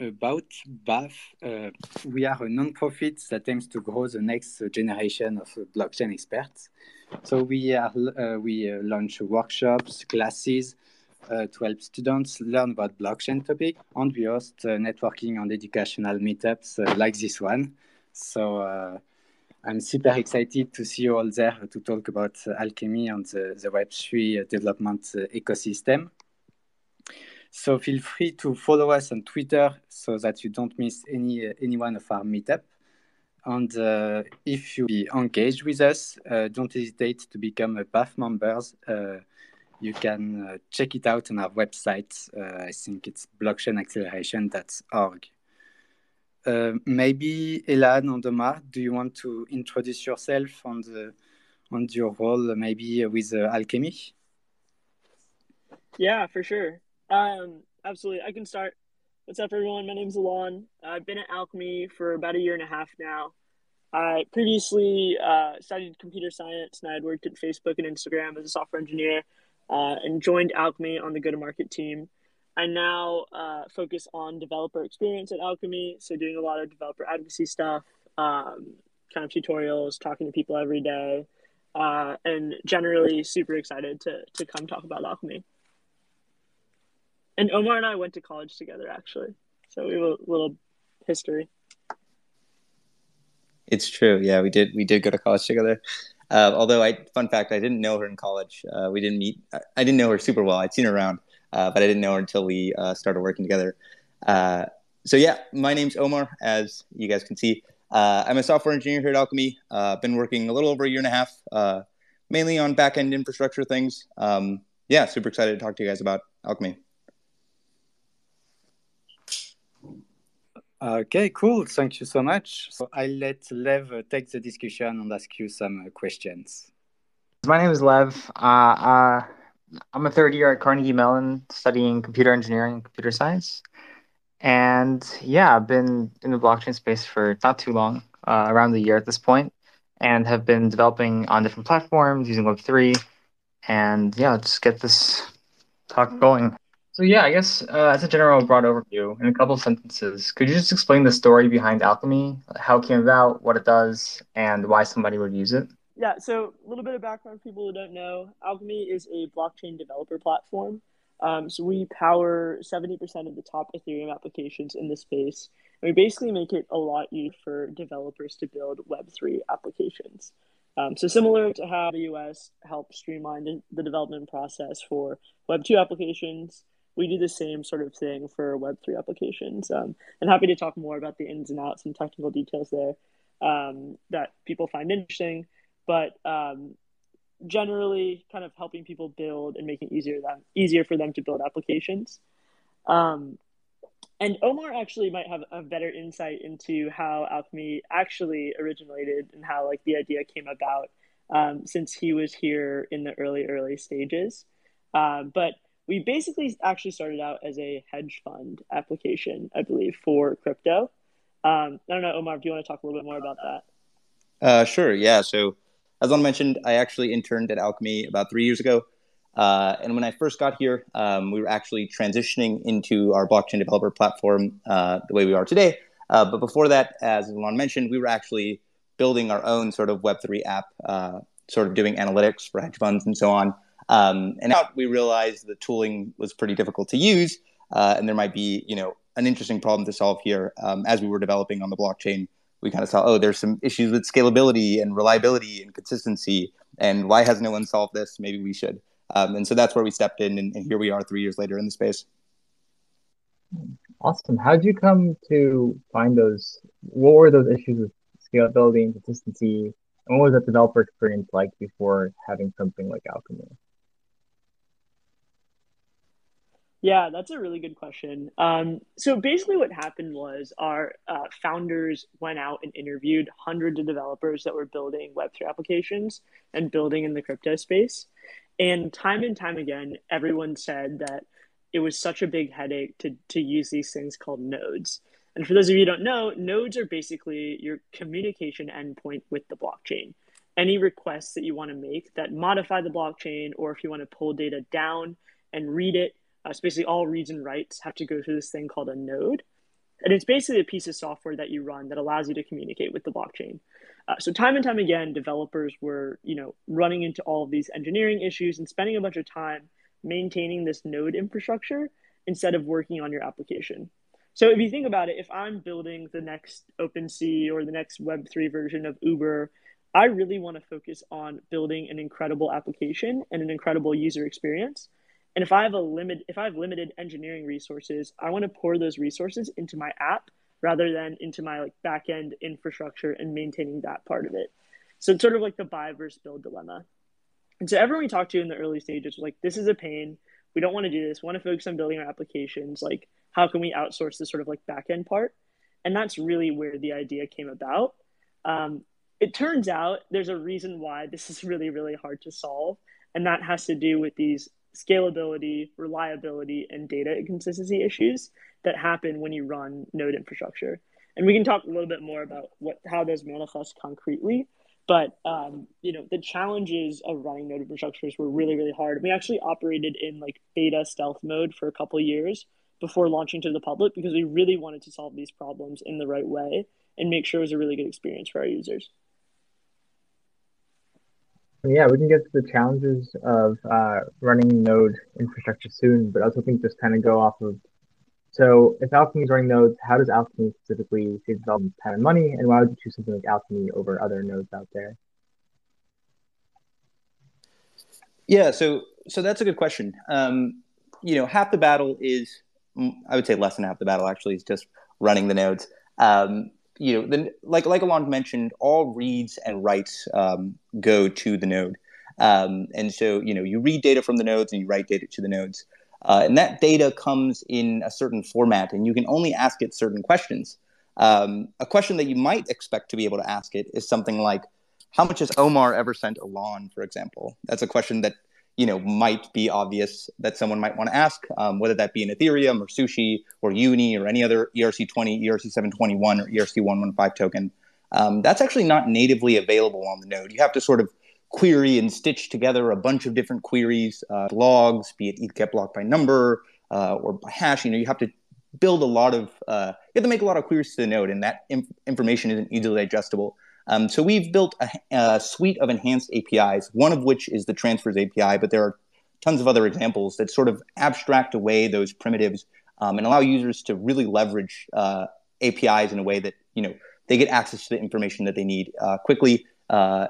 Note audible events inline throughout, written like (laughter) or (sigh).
about BAF, uh, we are a non-profit that aims to grow the next generation of blockchain experts. So we are uh, we uh, launch workshops, classes uh, to help students learn about blockchain topic, and we host uh, networking and educational meetups uh, like this one. So I'm super excited to see you all there to talk about Alchemy and the, the Web3 development ecosystem. So feel free to follow us on Twitter so that you don't miss any uh, any one of our meetup. And uh, if you be engaged with us, uh, don't hesitate to become a BAF members. Uh, you can uh, check it out on our website. Uh, I think it's blockchainacceleration.org. maybe Elan and Omar, do you want to introduce yourself and, and your role maybe with Alchemy? Yeah, for sure. Um, absolutely. I can start. What's up, everyone? My name's Alon. I've been at Alchemy for about a year and a half now. I previously uh, studied computer science and I had worked at Facebook and Instagram as a software engineer uh, and joined Alchemy on the go to market team. I now uh, focus on developer experience at Alchemy, so doing a lot of developer advocacy stuff, um, kind of tutorials, talking to people every day, uh, and generally super excited to, to come talk about Alchemy. And Omar and I went to college together, actually. So we have a little history. It's true. Yeah, we did. We did go to college together. Uh, although, I fun fact, I didn't know her in college. Uh, we didn't meet. I didn't know her super well. I'd seen her around, uh, but I didn't know her until we uh, started working together. Uh, so yeah, my name's Omar, as you guys can see. Uh, I'm a software engineer here at Alchemy. I've been working a little over a year and a half, mainly on back end infrastructure things. Um, yeah, super excited to talk to you guys about Alchemy. Okay, cool. Thank you so much. So I'll let Lev uh, take the discussion and ask you some uh, questions. My name is Lev. Uh, uh, I'm a third year at Carnegie Mellon studying computer engineering and computer science. And yeah, I've been in the blockchain space for not too long, uh, around a year at this point, and have been developing on different platforms using Web3. And yeah, let's get this talk going. So yeah, I guess uh, as a general broad overview, in a couple of sentences, could you just explain the story behind Alchemy, how it came about, what it does, and why somebody would use it? Yeah, so a little bit of background for people who don't know. Alchemy is a blockchain developer platform. Um, so we power 70% of the top Ethereum applications in the space. And we basically make it a lot easier for developers to build Web3 applications. Um, so similar to how the AWS helps streamline the development process for Web2 applications, we do the same sort of thing for Web3 applications. Um, and happy to talk more about the ins and outs and technical details there um, that people find interesting. But um, generally, kind of helping people build and making easier them easier for them to build applications. Um, and Omar actually might have a better insight into how Alchemy actually originated and how like the idea came about, um, since he was here in the early early stages. Um, but we basically actually started out as a hedge fund application, I believe, for crypto. Um, I don't know, Omar, do you want to talk a little bit more about that? Uh, sure. Yeah. So, as I mentioned, I actually interned at Alchemy about three years ago. Uh, and when I first got here, um, we were actually transitioning into our blockchain developer platform uh, the way we are today. Uh, but before that, as Alon mentioned, we were actually building our own sort of Web3 app, uh, sort of doing analytics for hedge funds and so on. Um, and now we realized the tooling was pretty difficult to use, uh, and there might be, you know, an interesting problem to solve here. Um, as we were developing on the blockchain, we kind of saw, oh, there's some issues with scalability and reliability and consistency, and why has no one solved this? Maybe we should. Um, and so that's where we stepped in, and, and, here we are three years later in the space. Awesome. How did you come to find those? What were those issues with scalability and consistency? And what was that developer experience like before having something like Alchemy? Yeah, that's a really good question. Um, so basically, what happened was our uh, founders went out and interviewed hundreds of developers that were building Web3 applications and building in the crypto space. And time and time again, everyone said that it was such a big headache to, to use these things called nodes. And for those of you who don't know, nodes are basically your communication endpoint with the blockchain. Any requests that you want to make that modify the blockchain, or if you want to pull data down and read it uh, so basically, all reads and writes have to go through this thing called a node. And it's basically a piece of software that you run that allows you to communicate with the blockchain. Uh, so time and time again, developers were, you know, running into all of these engineering issues and spending a bunch of time maintaining this node infrastructure instead of working on your application. So if you think about it, if I'm building the next OpenSea or the next Web3 version of Uber, I really want to focus on building an incredible application and an incredible user experience. And if I have a limit, if I have limited engineering resources, I want to pour those resources into my app rather than into my like backend infrastructure and maintaining that part of it. So it's sort of like the buy versus build dilemma. And so everyone we talked to in the early stages was like, this is a pain. We don't want to do this. We want to focus on building our applications. Like, how can we outsource this sort of like backend part? And that's really where the idea came about. Um, it turns out there's a reason why this is really, really hard to solve. And that has to do with these scalability, reliability, and data inconsistency issues that happen when you run node infrastructure. And we can talk a little bit more about what how those manifest concretely. But um, you know, the challenges of running node infrastructures were really, really hard. We actually operated in like beta stealth mode for a couple years before launching to the public because we really wanted to solve these problems in the right way and make sure it was a really good experience for our users. Yeah, we can get to the challenges of uh, running Node infrastructure soon, but I was hoping to just kind of go off of. So, if Alchemy is running nodes, how does Alchemy specifically save development time and money, and why would you choose something like Alchemy over other nodes out there? Yeah, so so that's a good question. Um, you know, half the battle is, I would say, less than half the battle actually is just running the nodes. Um, you know, then like like Alon mentioned, all reads and writes um, go to the node, um, and so you know you read data from the nodes and you write data to the nodes, uh, and that data comes in a certain format, and you can only ask it certain questions. Um, a question that you might expect to be able to ask it is something like, "How much has Omar ever sent Alon?" For example, that's a question that you know might be obvious that someone might want to ask, um, whether that be in Ethereum or Sushi or Uni or any other ERC20, ERC721, or ERC1155 token. Um, that's actually not natively available on the node. You have to sort of query and stitch together a bunch of different queries, uh, logs, be it ETH get block by number uh, or by hash. You know, you have to build a lot of, uh, you have to make a lot of queries to the node, and that inf- information isn't easily digestible. Um, so we've built a, a, suite of enhanced APIs, one of which is the transfers API, but there are tons of other examples that sort of abstract away those primitives um, and allow users to really leverage uh, APIs in a way that you know they get access to the information that they need uh, quickly uh,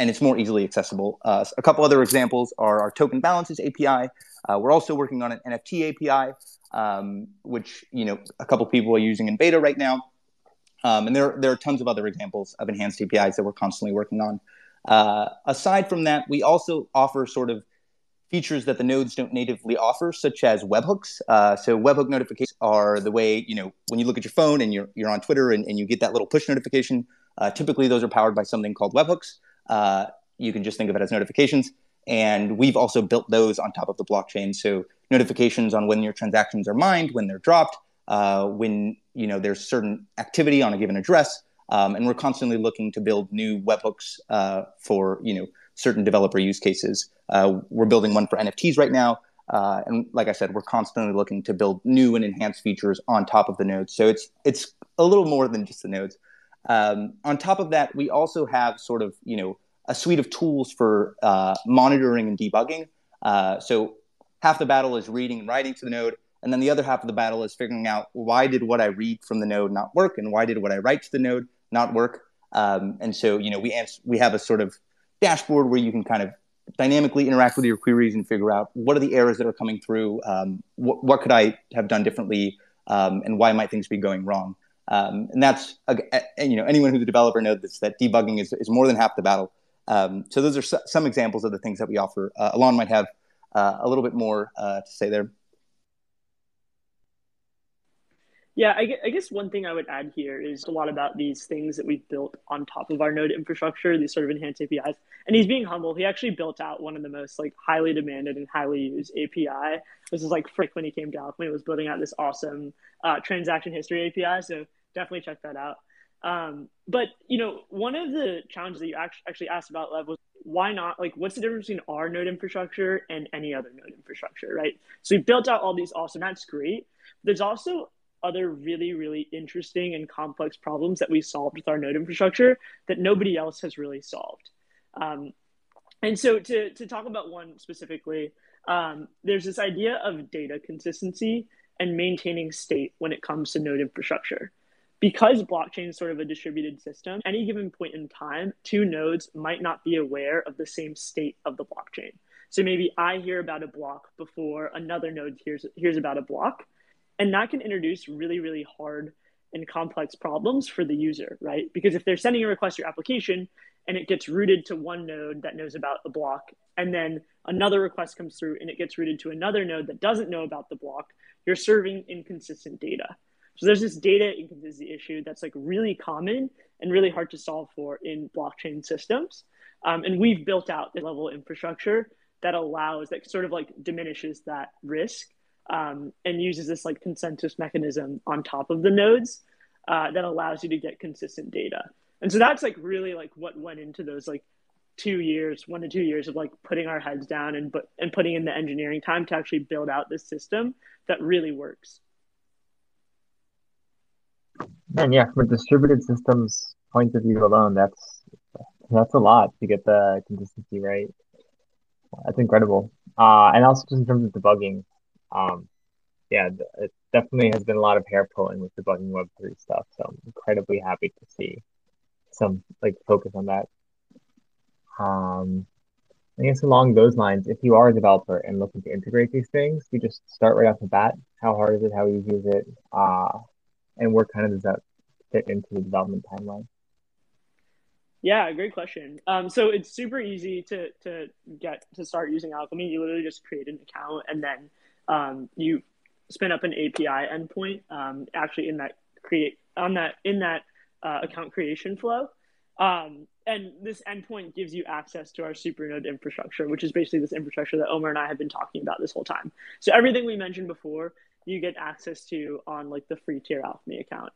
and it's more easily accessible. Uh, a couple other examples are our token balances API. Uh, we're also working on an NFT API, um, which you know a couple people are using in beta right now. Um, and there, there are tons of other examples of enhanced APIs that we're constantly working on. Uh, aside from that, we also offer sort of features that the nodes don't natively offer, such as webhooks. Uh, so webhook notifications are the way, you know, when you look at your phone and you're, you're on Twitter and, and you get that little push notification, uh, typically those are powered by something called webhooks. Uh, you can just think of it as notifications. And we've also built those on top of the blockchain. So notifications on when your transactions are mined, when they're dropped, uh, when you know there's certain activity on a given address, um, and we're constantly looking to build new webhooks uh, for you know certain developer use cases. Uh, we're building one for NFTs right now, uh, and like I said, we're constantly looking to build new and enhanced features on top of the nodes. So it's it's a little more than just the nodes. Um, on top of that, we also have sort of you know a suite of tools for uh, monitoring and debugging. Uh, so half the battle is reading and writing to the node and then the other half of the battle is figuring out why did what I read from the node not work, and why did what I write to the node not work. Um, and so, you know, we answer, we have a sort of dashboard where you can kind of dynamically interact with your queries and figure out what are the errors that are coming through, um, wh- what could I have done differently, um, and why might things be going wrong. Um, and that's, you know, anyone who's a developer knows this, that debugging is, is more than half the battle. Um, so those are some examples of the things that we offer. Uh, Alon might have uh, a little bit more uh, to say there. Yeah, I, guess one thing I would add here is a lot about these things that we've built on top of our node infrastructure, these sort of enhanced APIs. And he's being humble. He actually built out one of the most like highly demanded and highly used API. This is like Frick when he came to Alchemy was building out this awesome uh, transaction history API. So definitely check that out. Um, but you know, one of the challenges that you actually asked about, Lev, was why not? Like, what's the difference between our node infrastructure and any other node infrastructure, right? So we built out all these awesome. That's great. There's also other really, really interesting and complex problems that we solved with our node infrastructure that nobody else has really solved. Um, and so, to, to talk about one specifically, um, there's this idea of data consistency and maintaining state when it comes to node infrastructure. Because blockchain is sort of a distributed system, any given point in time, two nodes might not be aware of the same state of the blockchain. So maybe I hear about a block before another node hears, hears about a block. And that can introduce really, really hard and complex problems for the user, right? Because if they're sending a request to your application and it gets routed to one node that knows about the block, and then another request comes through and it gets routed to another node that doesn't know about the block, you're serving inconsistent data. So there's this data inconsistency issue that's like really common and really hard to solve for in blockchain systems. Um, and we've built out the level infrastructure that allows that sort of like diminishes that risk um, and uses this like consensus mechanism on top of the nodes uh, that allows you to get consistent data. And so that's like really like what went into those like two years, one to two years of like putting our heads down and but and putting in the engineering time to actually build out this system that really works. And yeah, from a distributed systems point of view alone, that's that's a lot to get the consistency right. That's incredible. Uh, and also just in terms of debugging, um, yeah, it definitely has been a lot of hair pulling with debugging Web3 stuff. So I'm incredibly happy to see some like focus on that. Um, I guess along those lines, if you are a developer and looking to integrate these things, you just start right off the bat. How hard is it? How easy is it? Uh, and where kind of does that fit into the development timeline? Yeah, great question. Um, so it's super easy to to get to start using Alchemy. You literally just create an account and then um, you spin up an API endpoint. Um, actually, in that create on that in that uh, account creation flow, um, and this endpoint gives you access to our supernode infrastructure, which is basically this infrastructure that Omar and I have been talking about this whole time. So everything we mentioned before, you get access to on like the free tier Alchemy account.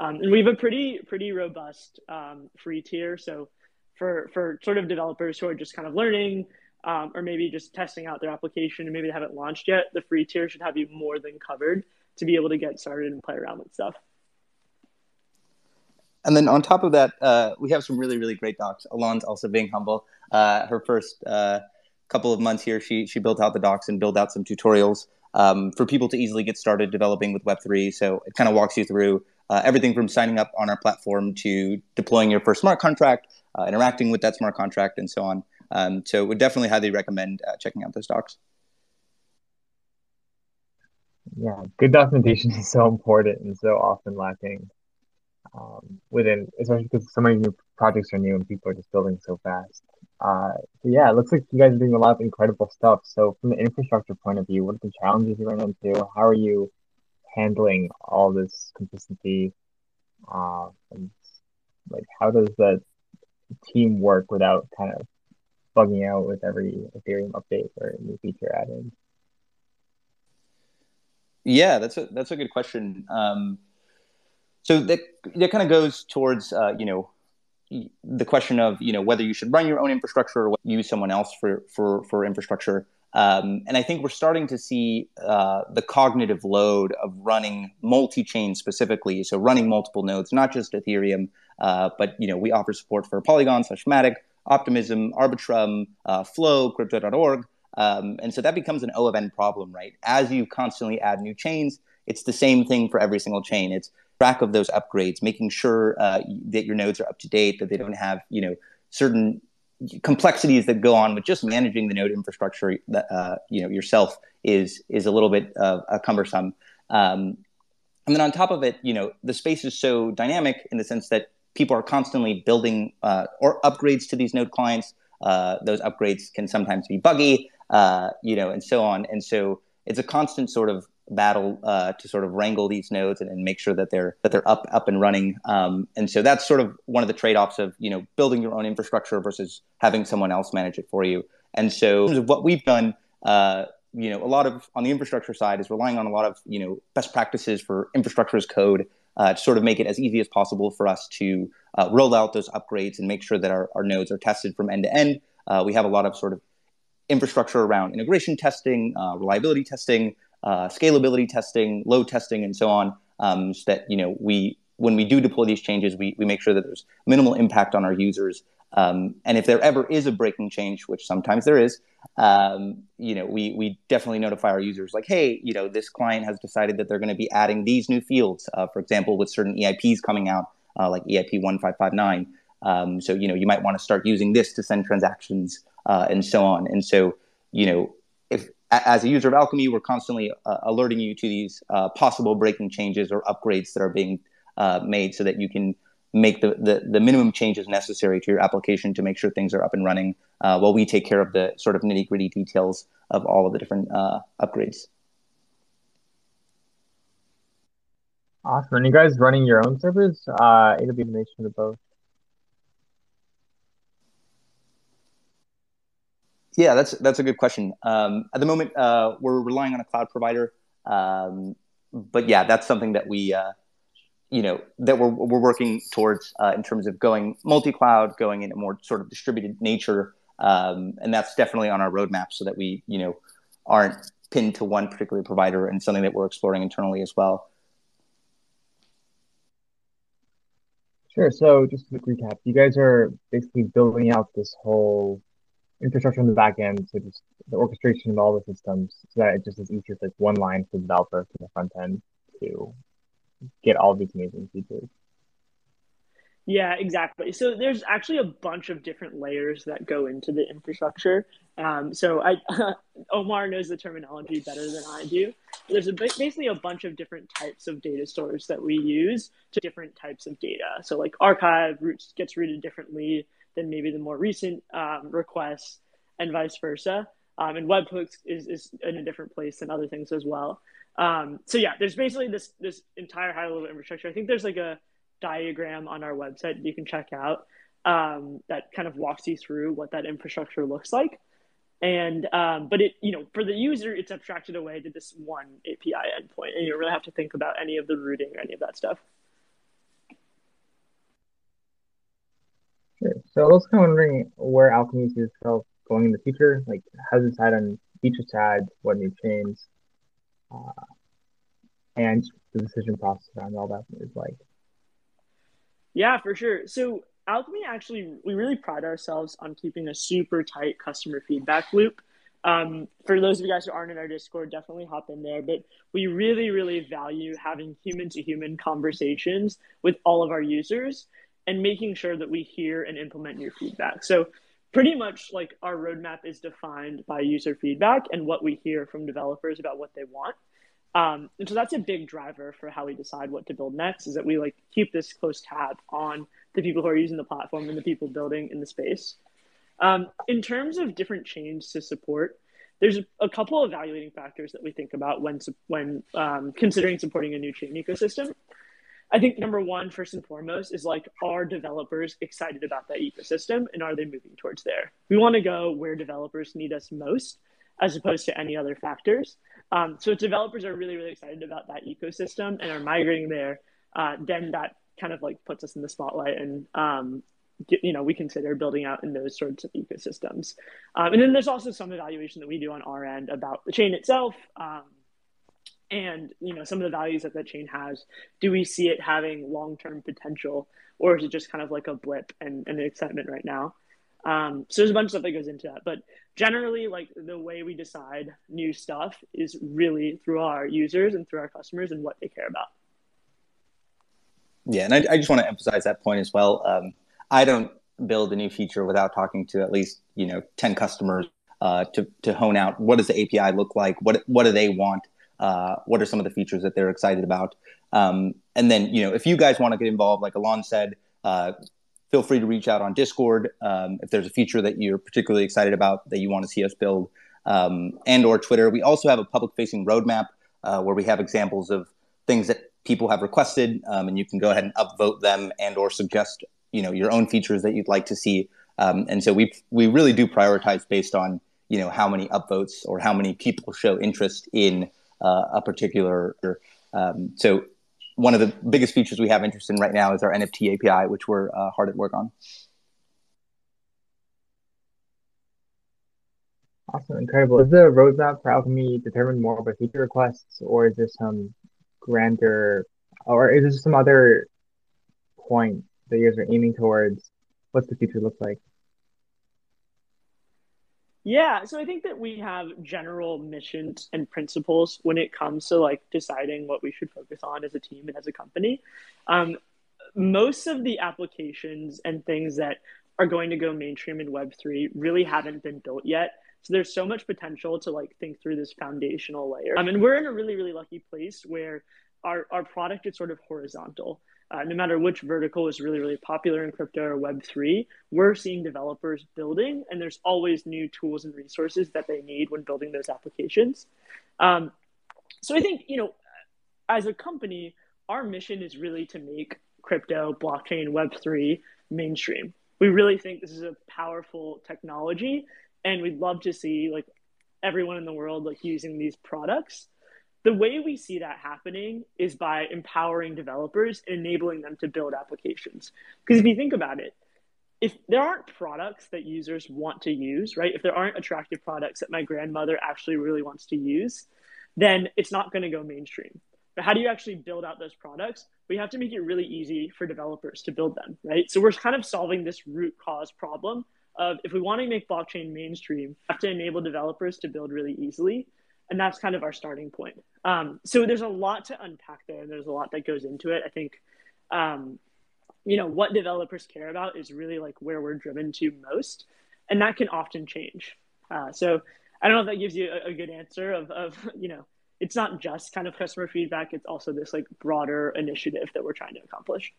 Um, and we have a pretty pretty robust um, free tier. So for for sort of developers who are just kind of learning um, or maybe just testing out their application and maybe they haven't launched yet, the free tier should have you more than covered to be able to get started and play around with stuff. And then on top of that, uh, we have some really really great docs. Alon's also being humble. Uh, her first uh, couple of months here, she she built out the docs and built out some tutorials um, for people to easily get started developing with Web3. So it kind of walks you through uh, everything from signing up on our platform to deploying your first smart contract, uh, interacting with that smart contract, and so on. Um, so, would definitely highly recommend uh, checking out those docs. Yeah, good documentation (laughs) is so important and so often lacking um, within, especially because so many new projects are new and people are just building so fast. Uh, so yeah, it looks like you guys are doing a lot of incredible stuff. So, from the infrastructure point of view, what are the challenges you run into? How are you handling all this consistency? Uh, and like, how does the team work without kind of bugging out with every Ethereum update or new feature added? Yeah, that's a that's a good question. Um, so that that kind of goes towards uh, you know the question of you know whether you should run your own infrastructure or use someone else for for for infrastructure. Um, and I think we're starting to see uh, the cognitive load of running multi-chain specifically, so running multiple nodes, not just Ethereum, uh, but you know we offer support for Polygon, slash Matic, Optimism, Arbitrum, uh, Flow, Crypto.org, um, and so that becomes an O of N problem, right? As you constantly add new chains, it's the same thing for every single chain. It's track of those upgrades, making sure uh, that your nodes are up to date, that they don't have you know certain complexities that go on with just managing the node infrastructure that uh, you know yourself is is a little bit uh, cumbersome. Um, and then on top of it, you know the space is so dynamic in the sense that people are constantly building uh, or upgrades to these node clients. Uh, those upgrades can sometimes be buggy, uh, you know, and so on. And so it's a constant sort of battle uh, to sort of wrangle these nodes and, and, make sure that they're that they're up up and running. Um, and so that's sort of one of the trade offs of you know building your own infrastructure versus having someone else manage it for you. And so what we've done, uh, you know, a lot of on the infrastructure side is relying on a lot of you know best practices for infrastructure as code uh, to sort of make it as easy as possible for us to uh, roll out those upgrades and make sure that our, our nodes are tested from end to end. Uh, we have a lot of sort of infrastructure around integration testing, uh, reliability testing, uh, scalability testing, load testing, and so on. um, so that you know we when we do deploy these changes, we, we make sure that there's minimal impact on our users. Um, and if there ever is a breaking change, which sometimes there is, um, you know, we, we definitely notify our users like, hey, you know, this client has decided that they're going to be adding these new fields, uh, for example, with certain EIPs coming out, uh, like EIP 1559. Um, so, you know, you might want to start using this to send transactions uh, and so on. And so, you know, if as a user of Alchemy, we're constantly uh, alerting you to these uh, possible breaking changes or upgrades that are being uh, made so that you can make the, the, the, minimum changes necessary to your application to make sure things are up and running uh, while we take care of the sort of nitty gritty details of all of the different uh, upgrades. Awesome. And you guys running your own servers? Uh, AWS Nation of both? Yeah, that's that's a good question. Um, at the moment, uh, we're relying on a cloud provider, um, but yeah, that's something that we uh, you know that we're we're working towards uh, in terms of going multi-cloud, going in a more sort of distributed nature, um, and that's definitely on our roadmap so that we you know aren't pinned to one particular provider and something that we're exploring internally as well. Sure. So just a quick recap, you guys are basically building out this whole infrastructure on the back end, so just the orchestration of all the systems, so that it just is easier, like one line for the developer from the front end to get all these amazing features. Yeah, exactly. So there's actually a bunch of different layers that go into the infrastructure. Um, so I, (laughs) Omar knows the terminology better than I do. There's a, basically a bunch of different types of data stores that we use to different types of data. So like archive routes gets routed differently than maybe the more recent um, requests, and vice versa. Um, and webhooks is, is in a different place than other things as well. Um, so yeah, there's basically this this entire high level infrastructure. I think there's like a diagram on our website that you can check out um, that kind of walks you through what that infrastructure looks like. And um, but it you know for the user it's abstracted away to this one API endpoint, and you don't really have to think about any of the routing or any of that stuff. So I was kind of wondering where Alchemy sees itself going in the future. Like, does it decide on feature add, what new chains, uh, and the decision process around all that is like. Yeah, for sure. So Alchemy actually, we really pride ourselves on keeping a super tight customer feedback loop. Um, for those of you guys who aren't in our Discord, definitely hop in there. But we really, really value having human to human conversations with all of our users and making sure that we hear and implement your feedback. So pretty much like our roadmap is defined by user feedback and what we hear from developers about what they want. Um, and so that's a big driver for how we decide what to build next is that we like keep this close tab on the people who are using the platform and the people building in the space. Um, in terms of different chains to support, there's a couple of evaluating factors that we think about when when um, considering supporting a new chain ecosystem. I think number one, first and foremost, is like, are developers excited about that ecosystem and are they moving towards there? We want to go where developers need us most as opposed to any other factors. Um, so if developers are really, really excited about that ecosystem and are migrating there, uh, then that kind of like puts us in the spotlight and um, get, you know we consider building out in those sorts of ecosystems. Um, and then there's also some evaluation that we do on our end about the chain itself. And you know some of the values that that chain has do we see it having long-term potential or is it just kind of like a blip and, and an excitement right now? Um, so there's a bunch of stuff that goes into that but generally like the way we decide new stuff is really through our users and through our customers and what they care about. Yeah and i, I just want to emphasize that point as well. Um, i don't build a new feature without talking to at least you know 10 customers uh, to, to hone out what does the api look like? What, what do they want uh, what are some of the features that they're excited about? Um, and then, you know, if you guys want to get involved, like Alon said, uh, feel free to reach out on Discord um, if there's a feature that you're particularly excited about that you want to see us build, um, and or Twitter. We also have a public-facing roadmap uh, where we have examples of things that people have requested, um, and you can go ahead and upvote them and or suggest, you know, your own features that you'd like to see. Um, and so we we really do prioritize based on you know how many upvotes or how many people show interest in uh, a particular. Um, so one of the biggest features we have interest in right now is our NFT API, which we're uh, hard at work on. Awesome, incredible. Is the roadmap for Alchemy determined more by feature requests, or is there some grander or is there some other point that you guys are aiming towards? What's the future look like? Yeah, so I think that we have general missions and principles when it comes to like deciding what we should focus on as a team and as a company. Um, most of the applications and things that are going to go mainstream in Web3 really haven't been built yet. So there's so much potential to like think through this foundational layer. I mean, we're in a really, really lucky place where our, our product is sort of horizontal uh, no matter which vertical is really, really popular in crypto or Web3, we're seeing developers building, and there's always new tools and resources that they need when building those applications. Um, so I think, you know, as a company, our mission is really to make crypto, blockchain, Web3 mainstream. We really think this is a powerful technology, and we'd love to see like everyone in the world like using these products the way we see that happening is by empowering developers and enabling them to build applications. Because if you think about it, if there aren't products that users want to use, right? If there aren't attractive products that my grandmother actually really wants to use, then it's not going to go mainstream. But how do you actually build out those products? We have to make it really easy for developers to build them, right? So we're kind of solving this root cause problem of if we want to make blockchain mainstream, we have to enable developers to build really easily and that's kind of our starting point. Um, so there's a lot to unpack there, and there's a lot that goes into it. I think, um, you know, what developers care about is really like where we're driven to most, and that can often change. Uh, so I don't know if that gives you a, a, good answer of, of, (laughs) you know, it's not just kind of customer feedback; it's also this like broader initiative that we're trying to accomplish.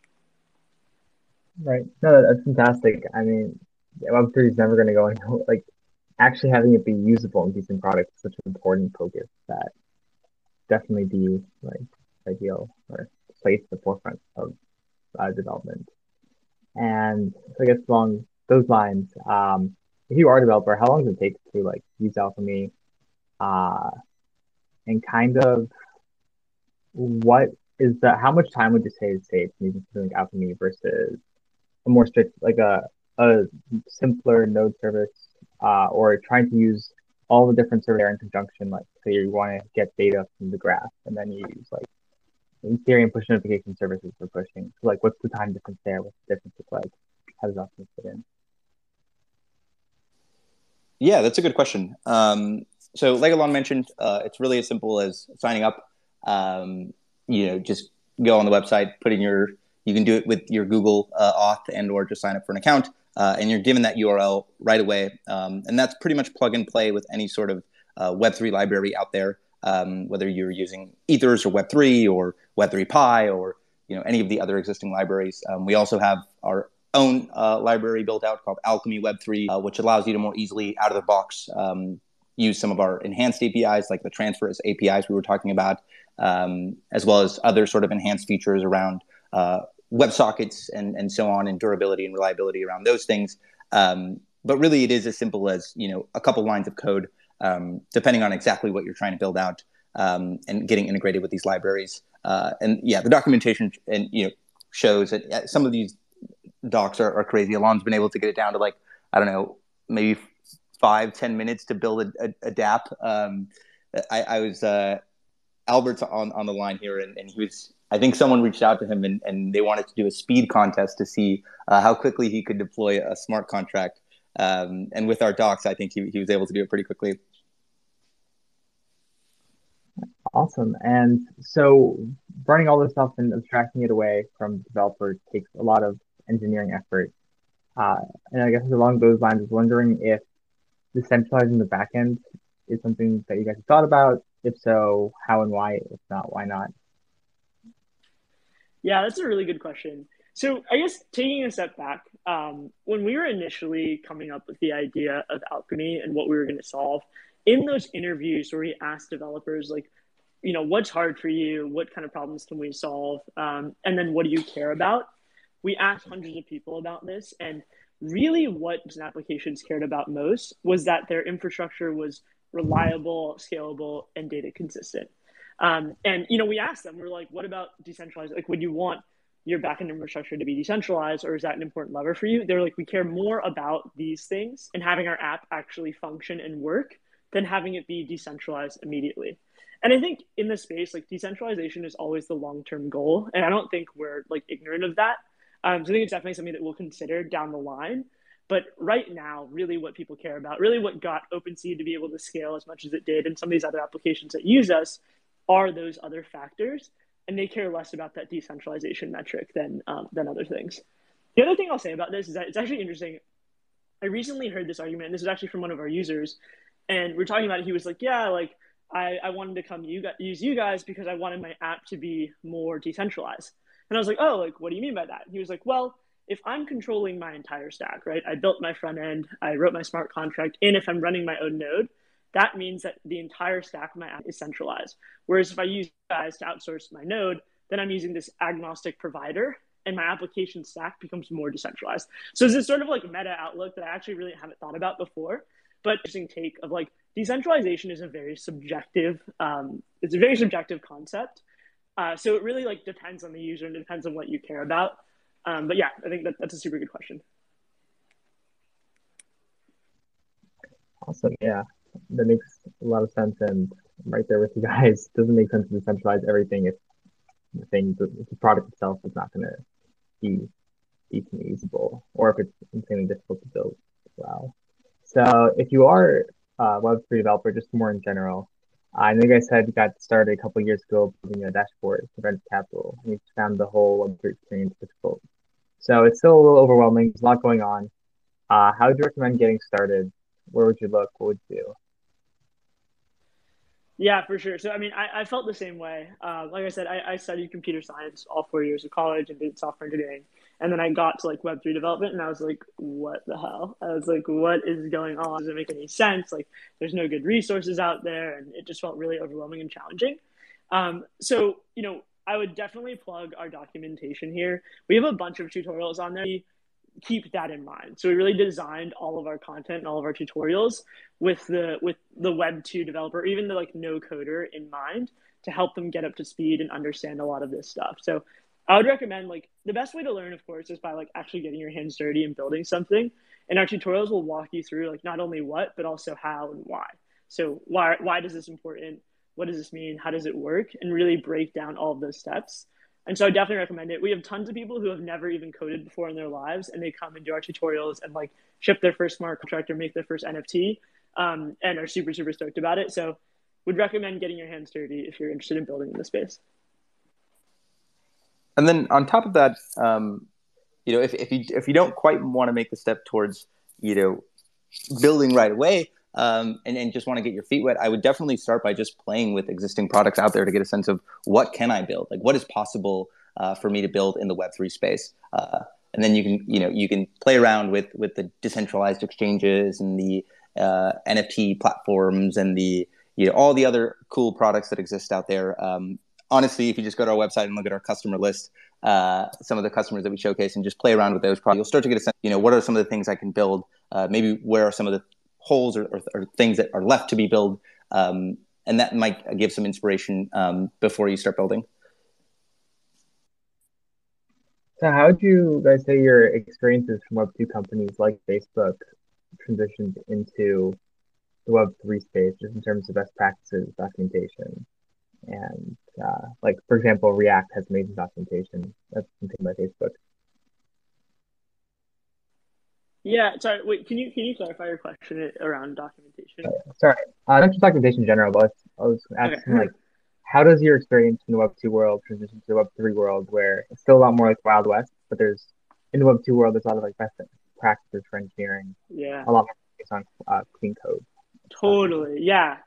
Right. No, that's fantastic. I mean, Web three is never going to go any (laughs) like actually having it be usable and decent product is such an important focus that definitely be like ideal or place the forefront of uh, development. And so I guess along those lines, um, if you are a developer, how long does it take to like use Alchemy? Uh, and kind of what is that? How much time would you say it saves using something like Alchemy versus a more strict, like a a simpler node service uh, or trying to use all the different servers in conjunction. Like, say you want to get data from the graph, and then you use like Ethereum push notification services for pushing. So, like, what's the time difference there? What's the difference look like? How does that fit in? Yeah, that's a good question. Um, so, like Alon mentioned, uh, it's really as simple as signing up. Um, you know, just go on the website, put in your. You can do it with your Google uh, Auth and or just sign up for an account uh, and you're given that URL right away. Um, and that's pretty much plug and play with any sort of uh, Web3 library out there, um, whether you're using Ethers or Web3 or Web3.py or you know any of the other existing libraries. Um, we also have our own uh, library built out called Alchemy Web3, uh, which allows you to more easily out of the box um, use some of our enhanced APIs, like the transfers APIs we were talking about, um, as well as other sort of enhanced features around uh, WebSockets and, and so on, and durability and reliability around those things. Um, but really, it is as simple as you know a couple lines of code, um, depending on exactly what you're trying to build out, um, and getting integrated with these libraries. Uh, and yeah, the documentation and you know shows that some of these docs are, are crazy. Alon's been able to get it down to like I don't know, maybe five ten minutes to build a, a, a DApp. Um, I, I, was uh, Albert's on on the line here, and, and he was I think someone reached out to him and, and they wanted to do a speed contest to see uh, how quickly he could deploy a smart contract. Um, and with our docs, I think he, he was able to do it pretty quickly. Awesome. And so running all this stuff and abstracting it away from developer takes a lot of engineering effort. Uh, and I guess along those lines, I was wondering if decentralizing the backend is something that you guys have thought about. If so, how and why? If not, why not? Yeah, that's a really good question. So I guess taking a step back, um, when we were initially coming up with the idea of Alchemy and what we were going to solve, in those interviews where we asked developers like, you know, what's hard for you? What kind of problems can we solve? Um, and then what do you care about? We asked hundreds of people about this, and really, what applications cared about most was that their infrastructure was reliable, scalable, and data consistent. Um, and you know, we asked them, we are like, what about decentralized? Like, would you want your backend infrastructure to be decentralized, or is that an important lever for you? They're like, we care more about these things and having our app actually function and work than having it be decentralized immediately. And I think in this space, like decentralization is always the long term goal, and I don't think we're like ignorant of that. Um, so I think it's definitely something that we'll consider down the line. But right now, really what people care about, really what got OpenSea to be able to scale as much as it did, and some of these other applications that use us, are those other factors, and they care less about that decentralization metric than um, than other things. The other thing I'll say about this is that it's actually interesting. I recently heard this argument, and this was actually from one of our users, and we are talking about it. He was like, "Yeah, like I, I wanted to come you guys, use you guys because I wanted my app to be more decentralized." And I was like, "Oh, like what do you mean by that?" he was like, "Well." if I'm controlling my entire stack, right? I built my front end, I wrote my smart contract, and if I'm running my own node, that means that the entire stack of my app is centralized. Whereas if I use guys to outsource my node, then I'm using this agnostic provider and my application stack becomes more decentralized. So it's this sort of like meta outlook that I actually really haven't thought about before, but interesting take of like decentralization is a very subjective, um, it's a very subjective concept. Uh, so it really like depends on the user and depends on what you care about. Um, but yeah, I think that, that's a super good question. Awesome. Yeah, that makes a lot of sense. And I'm right there with you (laughs) guys. Doesn't make sense to decentralize everything if the thing, the, the product itself is not going to be decently usable, or if it's insanely difficult to build as well. So if you are a Web3 developer, just more in general, I know you guys said you got started a couple years ago building a dashboard for venture capital, and you found the whole Web3 experience difficult. So it's still a little overwhelming. There's a lot going on. Uh, how would you recommend getting started? Where would you look? What would you do? Yeah, for sure. So, I mean, I, I felt the same way. Uh, like I said, I, I studied computer science all four years of college and did software engineering. And then I got to like Web3 development and I was like, what the hell? I was like, what is going on? Does it make any sense? Like, there's no good resources out there. And it just felt really overwhelming and challenging. Um, so, you know, I would definitely plug our documentation here. We have a bunch of tutorials on there keep that in mind. So we really designed all of our content and all of our tutorials with the with the web 2 developer, even the like no coder in mind to help them get up to speed and understand a lot of this stuff. So I would recommend like the best way to learn of course is by like actually getting your hands dirty and building something. And our tutorials will walk you through like not only what but also how and why. So why why does this important? What does this mean? How does it work? And really break down all of those steps and so I definitely recommend it. We have tons of people who have never even coded before in their lives, and they come and do our tutorials and like ship their first smart contract or make their first NFT, um, and are super super stoked about it. So, would recommend getting your hands dirty if you're interested in building in the space. And then on top of that, um, you know, if, if you if you don't quite want to make the step towards you know building right away, um, and, and just want to get your feet wet, I would definitely start by just playing with existing products out there to get a sense of what can I build, like what is possible uh, for me to build in the Web three space. Uh, and then you can you know you can play around with with the decentralized exchanges and the uh, NFT platforms and the you know all the other cool products that exist out there. Um, honestly, if you just go to our website and look at our customer list, uh, some of the customers that we showcase and just play around with those products, you'll start to get a sense. You know, what are some of the things I can build? Uh, maybe where are some of the holes or, or, or, things that are left to be built, um, and that might give some inspiration um, before you start building. So, how would you guys say your experiences from Web two companies like Facebook transitioned into the Web three space, just in terms of best practices, documentation, and uh, like for example, React has amazing documentation. That's something by Facebook. Yeah, sorry. Wait, can you can you clarify your question around documentation? Uh, sorry, uh, not just documentation in general, but I was asking okay. like, how does your experience in the Web two world transition to the Web three world, where it's still a lot more like Wild West, but there's in the Web two world, there's a lot of like best practices for engineering. Yeah, a lot based on uh, clean code. Totally. Yeah.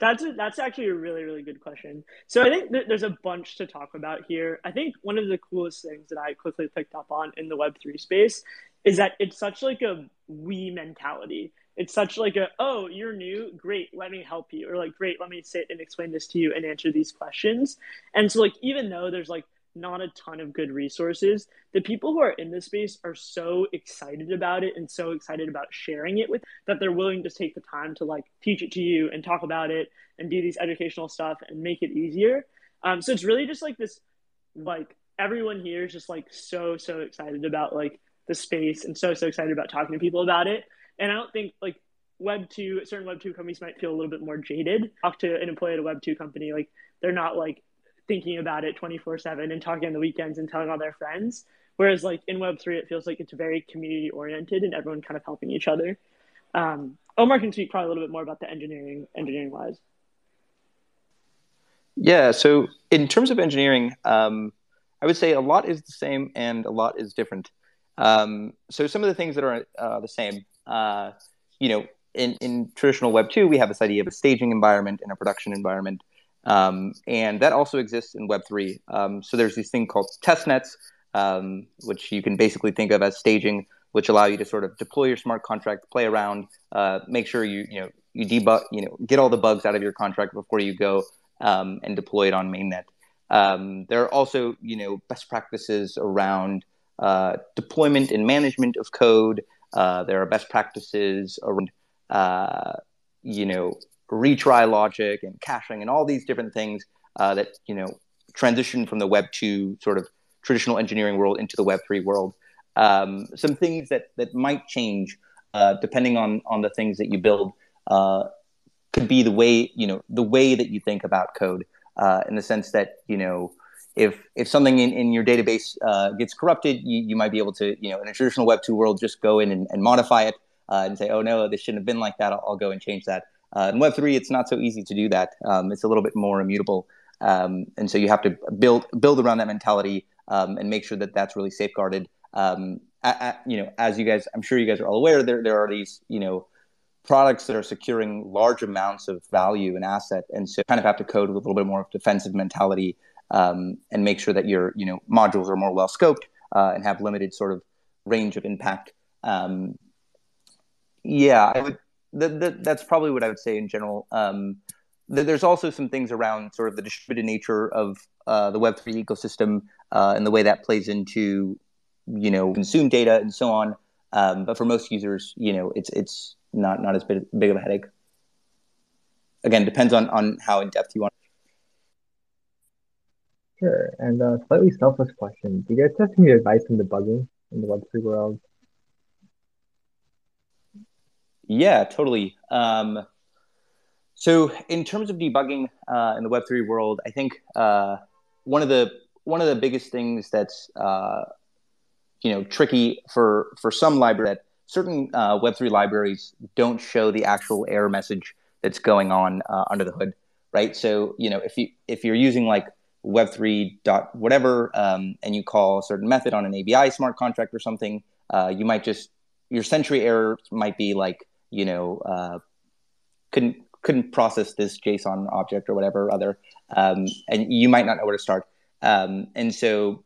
That's a, that's actually a really really good question. So I think th- there's a bunch to talk about here. I think one of the coolest things that I quickly picked up on in the Web three space is that it's such like a we mentality. It's such like a oh you're new great let me help you or like great let me sit and explain this to you and answer these questions. And so like even though there's like not a ton of good resources, the people who are in this space are so excited about it and so excited about sharing it with that they're willing to take the time to like teach it to you and talk about it and do these educational stuff and make it easier. Um, so it's really just like this like everyone here is just like so so excited about like the space and so so excited about talking to people about it and i don't think like Web two, certain Web two companies might feel a little bit more jaded. Talk to an employee at a Web two company, like they're not like thinking about it 24 7 and talking on the weekends and telling all their friends. Whereas like in Web three, it feels like it's very community oriented and everyone kind of helping each other. Um, Omar can speak probably a little bit more about the engineering engineering wise. Yeah. So in terms of engineering, um, I would say a lot is the same and a lot is different. Um, so some of the things that are uh, the same, uh, you know, in, in traditional Web two, we have this idea of a staging environment and a production environment, um, and that also exists in Web three. Um, so there's this thing called test nets, um, which you can basically think of as staging, which allow you to sort of deploy your smart contract, play around, uh, make sure you you know you debug, you know, get all the bugs out of your contract before you go um, and deploy it on mainnet. Um, there are also you know best practices around uh, deployment and management of code. Uh, there are best practices around, uh, you know, retry logic and caching and all these different things uh, that you know transition from the Web two sort of traditional engineering world into the Web three world. Um, some things that that might change depending on on the things that you build could be the way you know the way that you think about code in the sense that you know if if something in, in your database uh, gets corrupted, you, you might be able to, you know, in a traditional Web two world, just go in and, and modify it uh, and say, oh no, this shouldn't have been like that. I'll, I'll go and change that. Uh, in Web three, it's not so easy to do that. Um, it's a little bit more immutable, um, and so you have to build build around that mentality um, and make sure that that's really safeguarded. Um, at, at, you know, as you guys, I'm sure you guys are all aware, there there are these, you know, products that are securing large amounts of value and asset, and so kind of have to code with a little bit more of defensive mentality um, and make sure that your you know modules are more well scoped uh, and have limited sort of range of impact. Um, yeah, I would. The, the, that's probably what I would say in general. Um, the, there's also some things around sort of the distributed nature of uh, the Web three ecosystem uh, and the way that plays into you know consume data and so on. Um, but for most users, you know, it's it's not not as big, big of a headache. Again, depends on on how in depth you want. Sure. And a uh, slightly selfish question. Do you guys have any advice on debugging in the Web3 world? Yeah, totally. Um, so in terms of debugging uh, in the Web3 world, I think uh, one of the one of the biggest things that's uh, you know tricky for for some library that certain uh, Web3 libraries don't show the actual error message that's going on uh, under the hood, right? So you know if you if you're using like Web3 dot whatever, um, and you call a certain method on an ABI smart contract or something, uh, you might just your Sentry error might be like you know uh, couldn't couldn't process this JSON object or whatever other, um, and you might not know where to start. Um, and so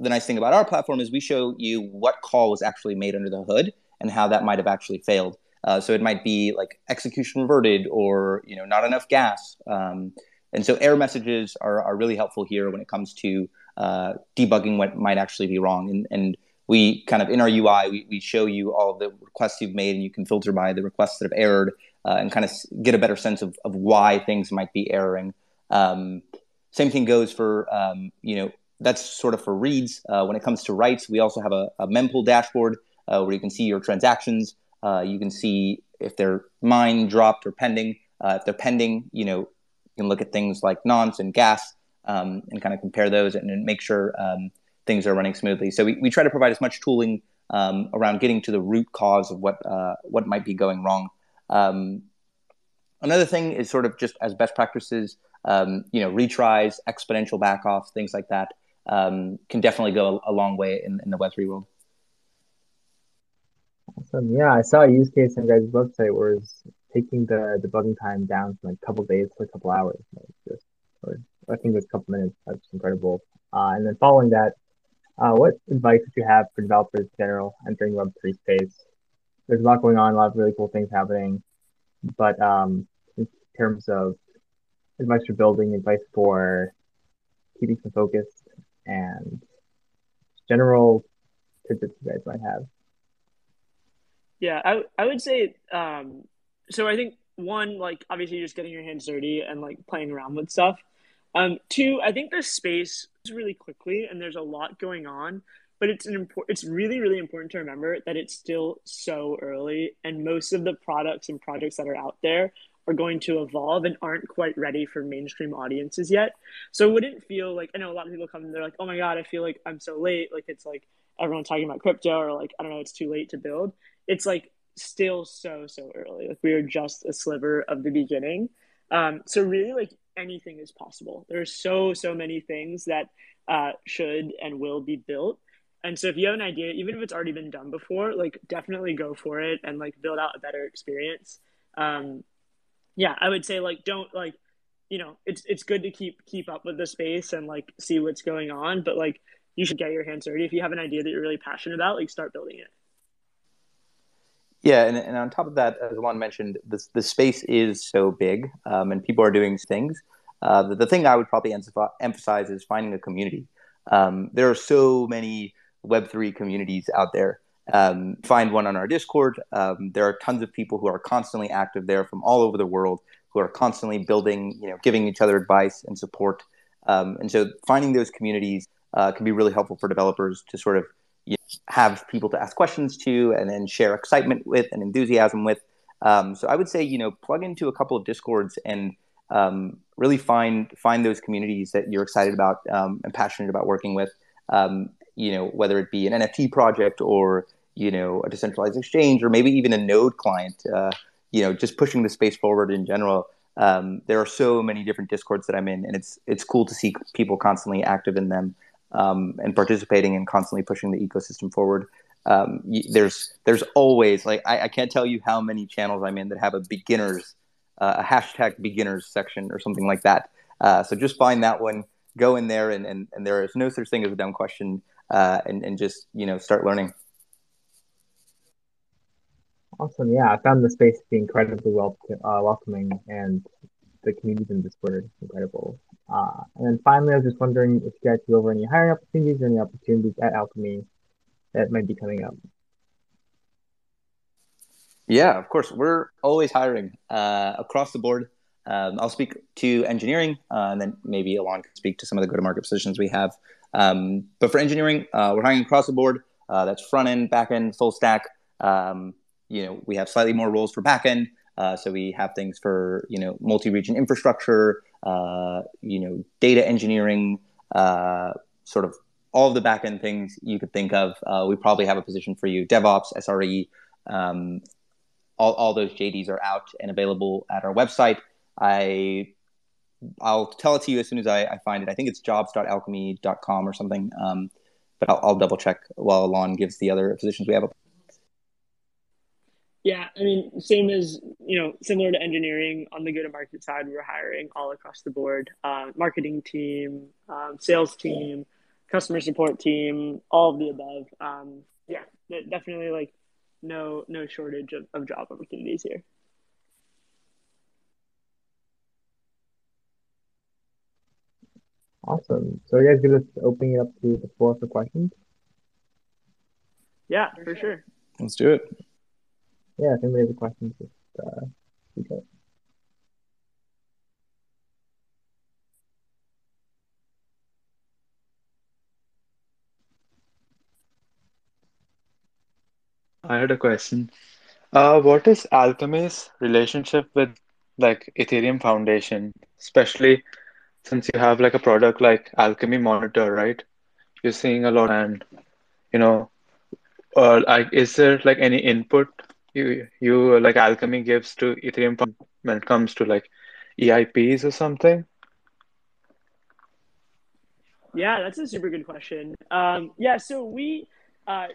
the nice thing about our platform is we show you what call was actually made under the hood and how that might have actually failed. Uh, so it might be like execution reverted or you know not enough gas. Um, and so error messages are, are really helpful here when it comes to uh, debugging what might actually be wrong. And, and we kind of in our UI, we, we show you all the requests you've made and you can filter by the requests that have errored uh, and kind of get a better sense of, of why things might be erroring. Um, same thing goes for, um, you know, that's sort of for reads. Uh, when it comes to writes, we also have a, a mempool dashboard uh, where you can see your transactions. Uh, you can see if they're mined, dropped, or pending. Uh, if they're pending, you know, can look at things like nonce and gas um, and kind of compare those and, and make sure um, things are running smoothly. So we, we try to provide as much tooling um, around getting to the root cause of what uh, what might be going wrong. Um, another thing is sort of just as best practices, um, you know, retries, exponential backoffs, things like that um, can definitely go a, a long way in, in the Web3 world. Awesome. Yeah, I saw a use case on guys' website where it's taking the debugging time down from like a couple days to a couple hours. Like just, or I think it's a couple minutes. That's incredible. Uh, and then following that, uh, what advice would you have for developers in general entering Web3 space? There's a lot going on, a lot of really cool things happening. But um, in terms of advice for building, advice for keeping some focus, and general tidbits you guys might have. Yeah, I I would say um, so. I think one, like obviously just getting your hands dirty and like playing around with stuff. Um, two, I think the space is really quickly and there's a lot going on but it's an important it's really really important to remember that it's still so early and most of the products and projects that are out there are going to evolve and aren't quite ready for mainstream audiences yet so it wouldn't feel like i know a lot of people come and they're like oh my god i feel like i'm so late like it's like everyone talking about crypto or like i don't know it's too late to build it's like still so so early like we are just a sliver of the beginning um, so really like anything is possible there are so so many things that uh, should and will be built and so if you have an idea, even if it's already been done before, like definitely go for it and like build out a better experience. Um, yeah, I would say like don't like, you know, it's it's good to keep keep up with the space and like see what's going on, but like you should get your hands dirty. If you have an idea that you're really passionate about, like start building it. Yeah, and, and on top of that, as Juan mentioned, this the space is so big, um, and people are doing things. Uh, the, the thing I would probably emphasize is finding a community. Um, there are so many Web3 communities out there. Um, find one on our Discord. Um, there are tons of people who are constantly active there from all over the world who are constantly building, you know, giving each other advice and support. Um, and so finding those communities uh, can be really helpful for developers to sort of have people to ask questions to and then share excitement with and enthusiasm with. Um, so I would say, you know, plug into a couple of Discords and um, really find find those communities that you're excited about um, and passionate about working with. Um, you know, whether it be an NFT project or you know a decentralized exchange or maybe even a node client. Uh, you know, just pushing the space forward in general. Um, there are so many different discords that I'm in, and it's it's cool to see people constantly active in them um, and participating and constantly pushing the ecosystem forward. Um, there's there's always like I, I, can't tell you how many channels I'm in that have a beginners uh, a hashtag beginners section or something like that. Uh, so just find that one, go in there, and, and, and there is no such thing as a dumb question uh, and, and just you know start learning awesome yeah i found the space to be incredibly well uh, welcoming and the communities in discord incredible uh, and then finally i was just wondering if you guys go over any hiring opportunities or any opportunities at alchemy that might be coming up yeah of course we're always hiring uh, across the board um, I'll speak to engineering, uh, and then maybe Alon can speak to some of the go-to-market positions we have. Um, but for engineering, uh, we're hiring across the board. Uh, that's front end, back end, full stack. Um, you know, we have slightly more roles for back end. Uh, so we have things for you know multi-region infrastructure, uh, you know, data engineering, uh, sort of all of the back end things you could think of. Uh, we probably have a position for you, DevOps, SRE. Um, all, all those JDs are out and available at our website. I I'll tell it to you as soon as I, I find it. I think it's jobs.alchemy.com or something. Um, but I'll, I'll, double check while Alon gives the other positions we have up. Yeah, I mean, same as you know, similar to engineering on the go-to-market side, we're hiring all across the board: uh, marketing team, um, sales team, customer support team, all of the above. Um, yeah, definitely like no no shortage of, of job opportunities here. Awesome. So you guys going to open it up to the floor for questions? Yeah, for sure. Let's do it. Yeah, if anybody has a question, just uh, speak up. I had a question. Uh, what is Alchemy's relationship with like Ethereum Foundation, especially since you have like a product like Alchemy Monitor, right? You're seeing a lot, and you know, uh, like, is there like any input you you like Alchemy gives to Ethereum when it comes to like EIPs or something? Yeah, that's a super good question. Um, yeah, so we, uh,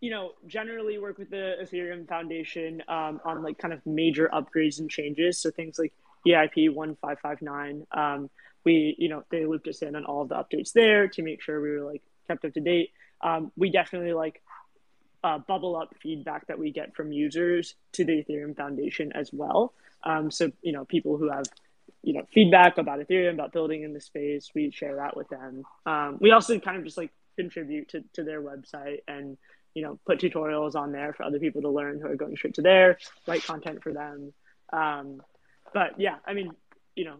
you know, generally work with the Ethereum Foundation um, on like kind of major upgrades and changes. So things like EIP one five five nine. Um, we, you know, they looped us in on all of the updates there to make sure we were like kept up to date. Um, we definitely like uh, bubble up feedback that we get from users to the Ethereum Foundation as well. Um, so you know, people who have you know feedback about Ethereum, about building in the space, we share that with them. Um, we also kind of just like contribute to, to their website and you know put tutorials on there for other people to learn who are going straight to there, write content for them. Um, but yeah, I mean, you know,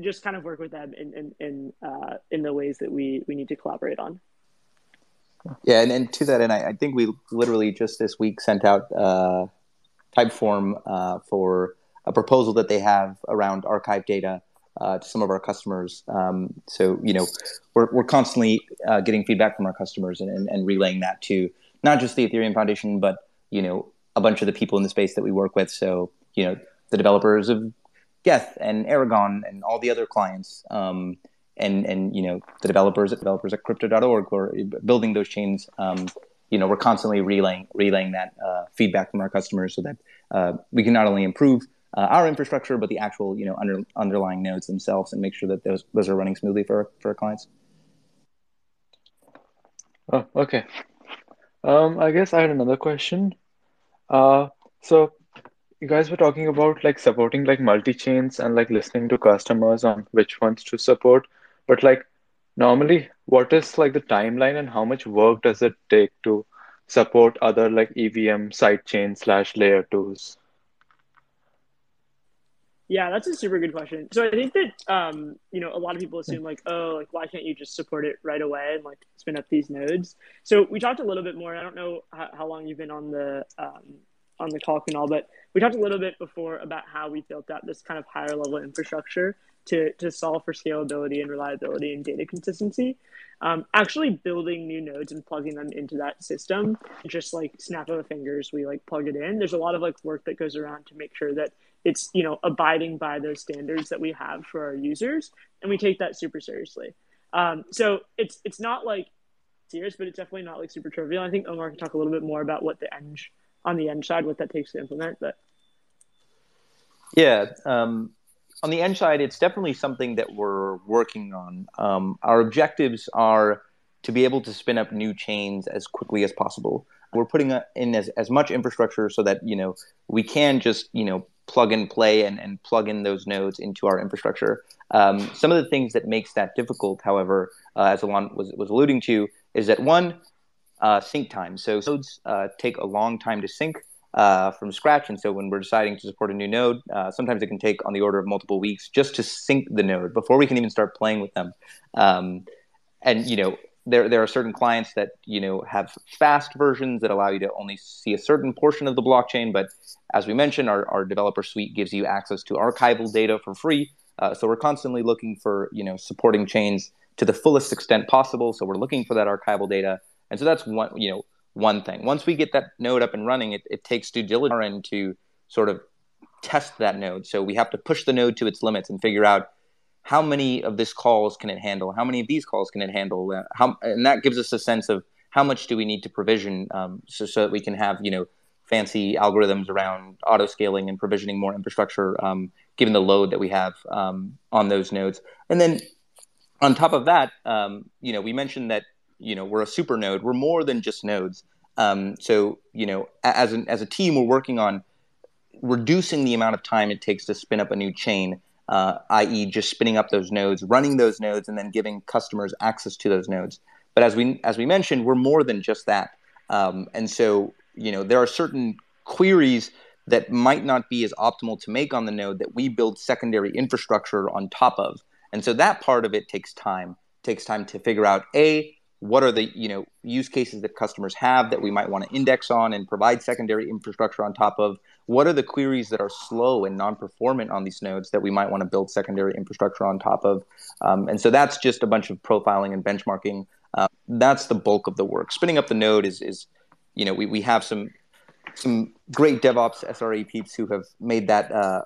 just kind of work with them in in in, uh, in the ways that we we need to collaborate on. Yeah, and, and to that end, I, I think we literally just this week sent out uh, Typeform uh, for a proposal that they have around archive data uh, to some of our customers. Um, so you know, we're we're constantly uh, getting feedback from our customers and, and, and relaying that to not just the Ethereum Foundation, but you know, a bunch of the people in the space that we work with. So you know, the developers of Geth and Erigon and all the other clients. Um, and and you know the developers at developers at crypto.org who are building those chains um, you know we're constantly relaying relaying that uh, feedback from our customers so that uh, we can not only improve uh, our infrastructure but the actual you know under, underlying nodes themselves and make sure that those those are running smoothly for for our clients. Oh okay. Um, i guess i had another question. Uh, so you guys were talking about like supporting like multi chains and like listening to customers on which ones to support but like normally, what is like the timeline and how much work does it take to support other like EVM sidechain slash layer twos? Yeah, that's a super good question. So I think that um, you know a lot of people assume like, oh, like why can't you just support it right away and like spin up these nodes? So we talked a little bit more. I don't know how, how long you've been on the um, on the call and all, but we talked a little bit before about how we built out this kind of higher level infrastructure to, to solve for scalability and reliability and data consistency. Um, actually building new nodes and plugging them into that system, just like snap of the fingers, we like plug it in. There's a lot of like work that goes around to make sure that it's you know abiding by those standards that we have for our users, and we take that super seriously. Um, so it's it's not like serious, but it's definitely not like super trivial. I think Omar can talk a little bit more about what the eng on the end side, what that takes to implement. But yeah, um, on the eng side, it's definitely something that we're working on. Um, our objectives are to be able to spin up new chains as quickly as possible. We're putting in as, as much infrastructure so that you know we can just you know plug and play and, and plug in those nodes into our infrastructure. Um, some of the things that makes that difficult, however, uh, as Alon was, was alluding to, is that one, uh, sync time. So nodes uh, take a long time to sync uh, from scratch. And so when we're deciding to support a new node, uh, sometimes it can take on the order of multiple weeks just to sync the node before we can even start playing with them. Um, and you know, there there are certain clients that you know have fast versions that allow you to only see a certain portion of the blockchain. But as we mentioned, our, our developer suite gives you access to archival data for free. Uh, so we're constantly looking for you know supporting chains to the fullest extent possible. So we're looking for that archival data, and so that's one you know one thing. Once we get that node up and running, it, it takes due diligence to sort of test that node. So we have to push the node to its limits and figure out how many of this calls can it handle, how many of these calls can it handle, uh, how, and that gives us a sense of how much do we need to provision um, so, so that we can have you know fancy algorithms around auto scaling and provisioning more infrastructure um, given the load that we have um, on those nodes. And then on top of that, um, you know, we mentioned that you know we're a super node. We're more than just nodes. Um, so you know as an, as a team we're working on reducing the amount of time it takes to spin up a new chain uh, i.e just spinning up those nodes running those nodes and then giving customers access to those nodes. But as we as we mentioned we're more than just that. Um, and so you know there are certain queries that might not be as optimal to make on the node that we build secondary infrastructure on top of. And so that part of it takes time. Takes time to figure out a what are the you know use cases that customers have that we might want to index on and provide secondary infrastructure on top of? What are the queries that are slow and non-performant on these nodes that we might want to build secondary infrastructure on top of? Um, and so that's just a bunch of profiling and benchmarking. Uh, that's the bulk of the work. Spinning up the node is is you know we, we have some some great devops sre peeps who have made that uh,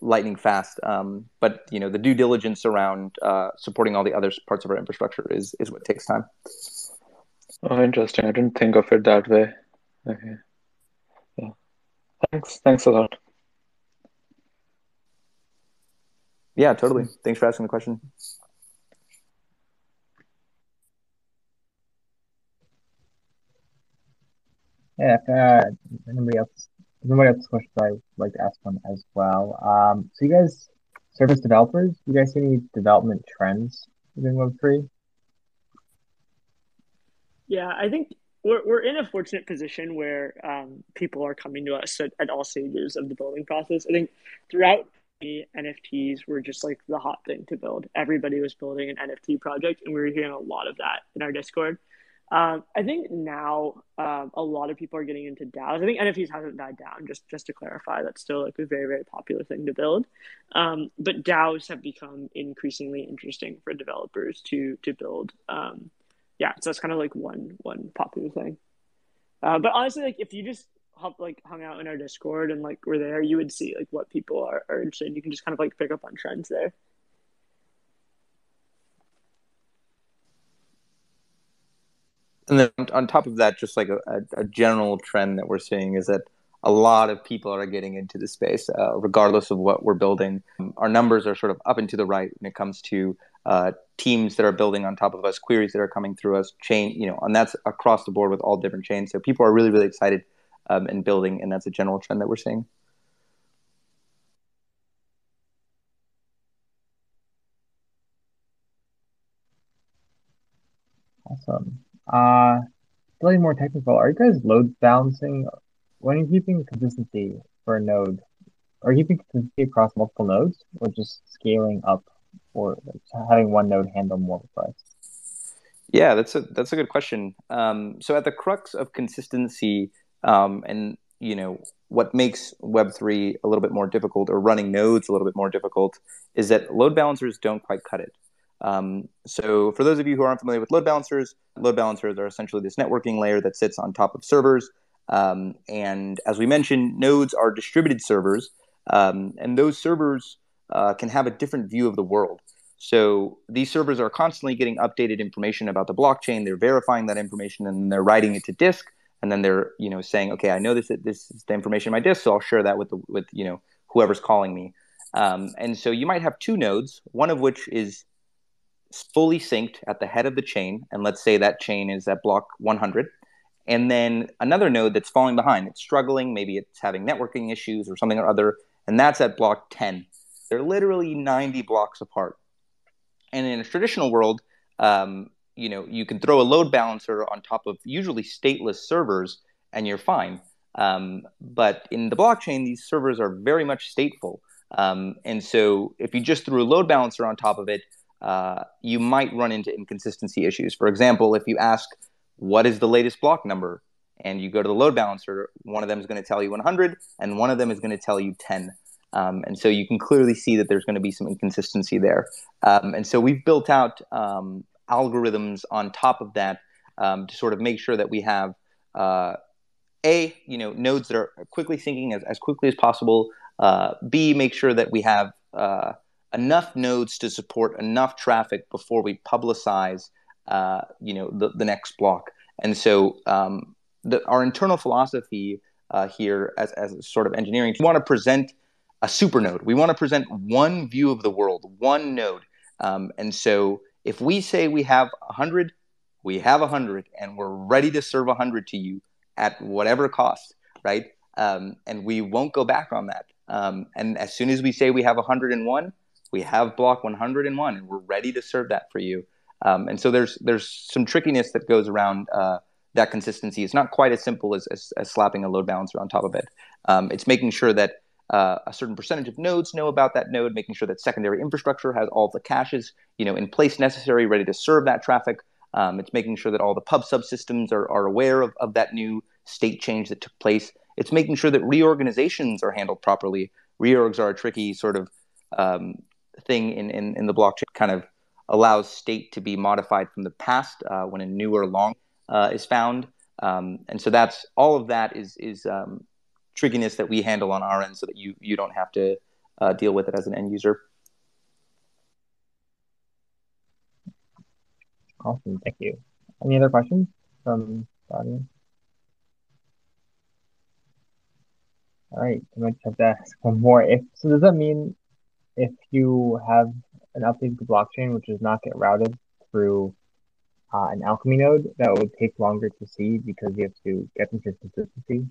lightning fast. Um, but you know, the due diligence around uh, supporting all the other parts of our infrastructure is is what takes time. Oh, interesting. I didn't think of it that way. Okay. Yeah. Thanks. Thanks a lot. Yeah, totally. Thanks for asking the question. Yeah, if uh, anybody else Somebody else question I'd like to ask one as well. Um, so you guys, service developers, you guys see any development trends within Web3? Yeah, I think we're, we're in a fortunate position where um, people are coming to us at, at all stages of the building process. I think throughout the NFTs were just like the hot thing to build. Everybody was building an NFT project, and we were hearing a lot of that in our Discord. Um, I think now um, a lot of people are getting into DAOs. I think NFTs hasn't died down. Just just to clarify, that's still like a very very popular thing to build. Um, but DAOs have become increasingly interesting for developers to to build. Um, yeah, so that's kind of like one one popular thing. Uh, but honestly, like if you just hop, like hung out in our Discord and like were there, you would see like what people are, are interested in. You can just kind of like pick up on trends there. And then on top of that, just like a, a, general trend that we're seeing is that a lot of people are getting into the space, uh, regardless of what we're building. Our numbers are sort of up and to the right when it comes to uh, teams that are building on top of us, queries that are coming through us, chain, you know, and that's across the board with all different chains. So people are really, really excited um, in building, and that's a general trend that we're seeing. Awesome. Uh, slightly more technical. Are you guys load balancing when you're keeping consistency for a node? Are you keeping consistency across multiple nodes, or just scaling up, or having one node handle more requests? Yeah, that's a that's a good question. Um, so at the crux of consistency, um, and you know what makes Web three a little bit more difficult, or running nodes a little bit more difficult, is that load balancers don't quite cut it. Um, so for those of you who aren't familiar with load balancers, load balancers are essentially this networking layer that sits on top of servers. Um, and as we mentioned, nodes are distributed servers, um, and those servers uh, can have a different view of the world. So these servers are constantly getting updated information about the blockchain. They're verifying that information, and they're writing it to disk. And then they're, you know, saying, okay, I know this this is the information in my disk, so I'll share that with the with you know whoever's calling me. Um, and so you might have two nodes, one of which is fully synced at the head of the chain, and let's say that chain is at block 100, and then another node that's falling behind, it's struggling, maybe it's having networking issues or something or other, and that's at block 10. They're literally 90 blocks apart. And in a traditional world, um, you know, you can throw a load balancer on top of usually stateless servers, and you're fine. Um, but in the blockchain, these servers are very much stateful. Um, and so if you just threw a load balancer on top of it, uh, you might run into inconsistency issues. For example, if you ask, what is the latest block number? And you go to the load balancer, one of them is going to tell you 100, and one of them is going to tell you 10. Um, and so you can clearly see that there's going to be some inconsistency there. Um, and so we've built out um, algorithms on top of that um, to sort of make sure that we have uh, a you know nodes that are quickly syncing as, as quickly as possible. Uh, B make sure that we have uh, enough nodes to support enough traffic before we publicize, uh, you know, the, the next block. And so um, the, our internal philosophy uh, here as, as sort of engineering, we want to present a super node. We want to present one view of the world, one node. Um, and so if we say we have 100, we have 100 and we're ready to serve 100 to you at whatever cost, right? Um, and we won't go back on that. Um, and as soon as we say we have 101, we have block 101 and we're ready to serve that for you. Um, and so there's there's some trickiness that goes around uh, that consistency. It's not quite as simple as, as, as, slapping a load balancer on top of it. Um, it's making sure that uh, a certain percentage of nodes know about that node making sure that secondary infrastructure has all the caches you know in place necessary ready to serve that traffic. Um, it's making sure that all the pub subsystems are, are aware of, of that new state change that took place. It's making sure that reorganizations are handled properly. Reorgs are a tricky sort of um, thing in, in, in the blockchain kind of allows state to be modified from the past uh, when a newer long uh, is found. Um, and so that's all of that is is um, trickiness that we handle on our end, so that you you don't have to uh, deal with it as an end user. Awesome, thank you. Any other questions from the audience? All right, going to have to ask one more. If so, does that mean if you have an update to blockchain which does not get routed through uh, an Alchemy node, that would take longer to see because you have to get some consistency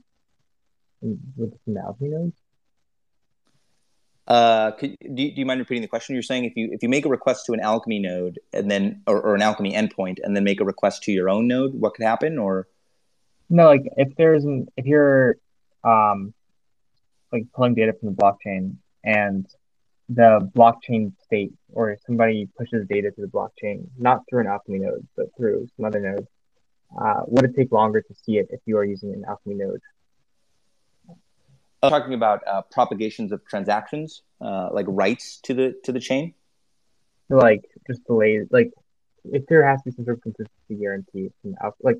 with the Alchemy nodes. Uh, could, do, you, do you mind repeating the question? You're saying if you if you make a request to an Alchemy node and then or, or an Alchemy endpoint and then make a request to your own node, what could happen? Or no, like if there's an if you're um like pulling data from the blockchain and the blockchain state or somebody pushes data to the blockchain, not through an Alchemy node, but through some other node, uh, would it take longer to see it if you are using an Alchemy node? I'm talking about uh, propagations of transactions, uh, like writes to the to the chain. Like just delays, like if there has to be some sort of consistency guarantee from Alchemy, like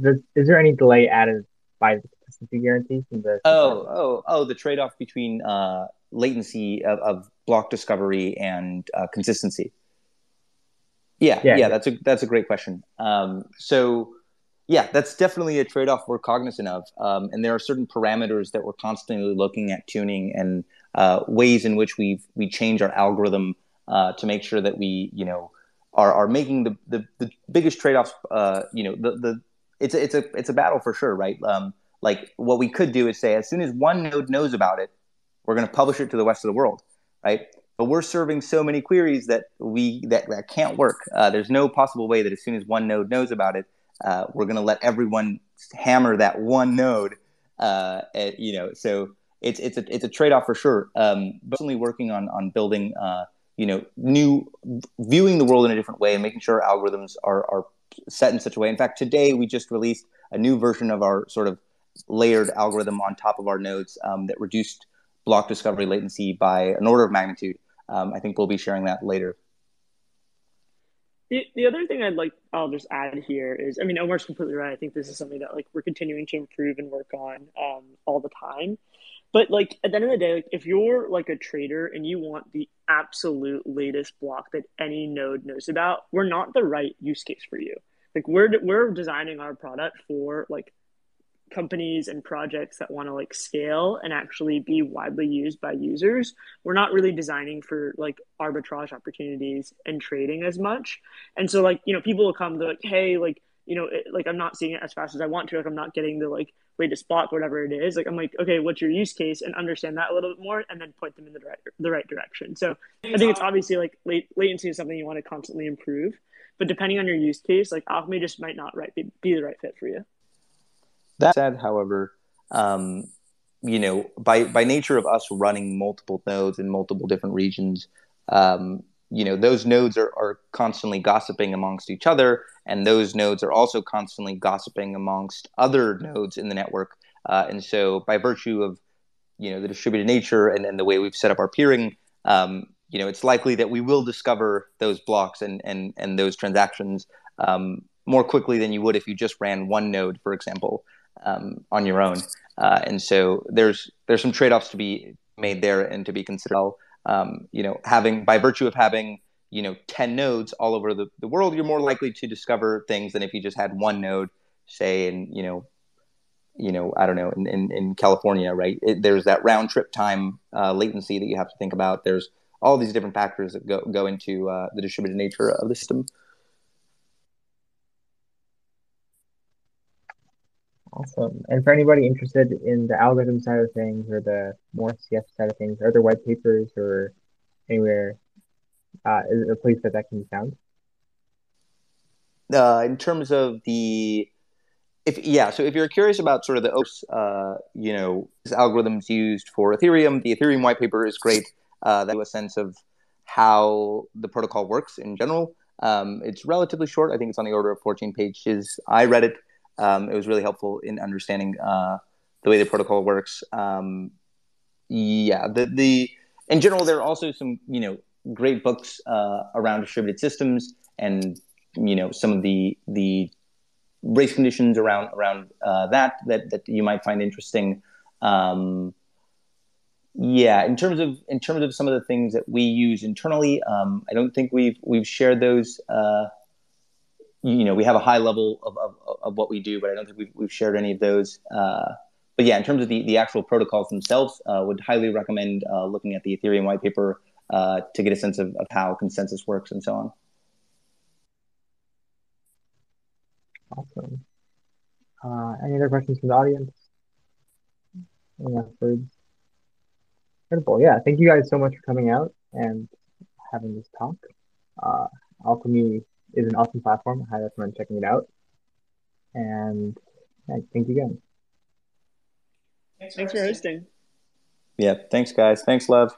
does, is there any delay added by the consistency guarantee from the? Oh, oh, oh! The trade-off between uh, latency of, of, block discovery and uh, consistency. Yeah, yeah, yeah, that's a that's a great question. Um, so, yeah, that's definitely a trade-off we're cognizant of, um, and there are certain parameters that we're constantly looking at tuning and uh, ways in which we we change our algorithm uh, to make sure that we, you know, are are making the the, the biggest trade-offs. Uh, you know, the the it's a, it's a it's a battle for sure, right? Um, like what we could do is say, as soon as one node knows about it, we're going to publish it to the rest of the world, right? But we're serving so many queries that we that, that can't work. Uh, there's no possible way that as soon as one node knows about it, uh, we're going to let everyone hammer that one node. Uh, at, you know, so it's it's a it's a trade off for sure. Um, but certainly working on on building, uh, you know, new viewing the world in a different way and making sure our algorithms are are set in such a way. In fact, today we just released a new version of our sort of layered algorithm on top of our nodes um, that reduced block discovery latency by an order of magnitude. Um, I think we'll be sharing that later. The, the other thing I'd like I'll just add here is I mean Omar's completely right. I think this is something that like we're continuing to improve and work on um, all the time. But like at the end of the day, like if you're like a trader and you want the absolute latest block that any node knows about, we're not the right use case for you. Like we're we're designing our product for like companies and projects that want to like scale and actually be widely used by users we're not really designing for like arbitrage opportunities and trading as much. And so like you know people will come to like hey like you know it, like i'm not seeing it as fast as i want to like i'm not getting the like latest block or whatever it is. Like i'm like okay what's your use case? And understand that a little bit more and then point them in the right the right direction. So i think it's obviously like late, latency is something you want to constantly improve but depending on your use case like alchemy just might not right be, be the right fit for you that said, however, um, you know, by by nature of us running multiple nodes in multiple different regions, um, you know, those nodes are, are constantly gossiping amongst each other, and those nodes are also constantly gossiping amongst other nodes in the network. Uh, and so, by virtue of you know the distributed nature and, the way we've set up our peering, um, you know, it's likely that we will discover those blocks and and and those transactions um, more quickly than you would if you just ran one node, for example um, on your own. Uh, and so there's there's some trade-offs to be made there and to be considered. Um, you know, having by virtue of having you know 10 nodes all over the, the world, you're more likely to discover things than if you just had one node, say in you know you know, I don't know, in, in, in California, right? It, there's that round trip time uh, latency that you have to think about. There's all these different factors that go, go into uh, the distributed nature of the system. Awesome. And for anybody interested in the algorithm side of things or the more CF side of things, are there white papers or anywhere uh, is there a place that that can be found? Uh, in terms of the, if yeah, so if you're curious about sort of the uh, you know, algorithms used for Ethereum, the Ethereum white paper is great. Uh, that gives a sense of how the protocol works in general. Um, it's relatively short. I think it's on the order of 14 pages. I read it um, it was really helpful in understanding uh, the way the protocol works. Um, yeah, the the in general, there are also some you know great books uh, around distributed systems and you know some of the the race conditions around around uh, that that that you might find interesting. Um, yeah, in terms of in terms of some of the things that we use internally, um, I don't think we've we've shared those uh, you know we have a high level of, of, of what we do, but I don't think we've, we've shared any of those. Uh, but yeah, in terms of the, the actual protocols themselves, uh, would highly recommend uh, looking at the Ethereum white paper uh, to get a sense of, of how consensus works and so on. Awesome. Uh, any other questions from the audience? Words? Incredible. Yeah, thank you guys so much for coming out and having this talk. Uh, Alchemy is an awesome platform. I highly recommend checking it out. And yeah, thank you again. Thanks for hosting. Yeah, thanks, guys. Thanks, love.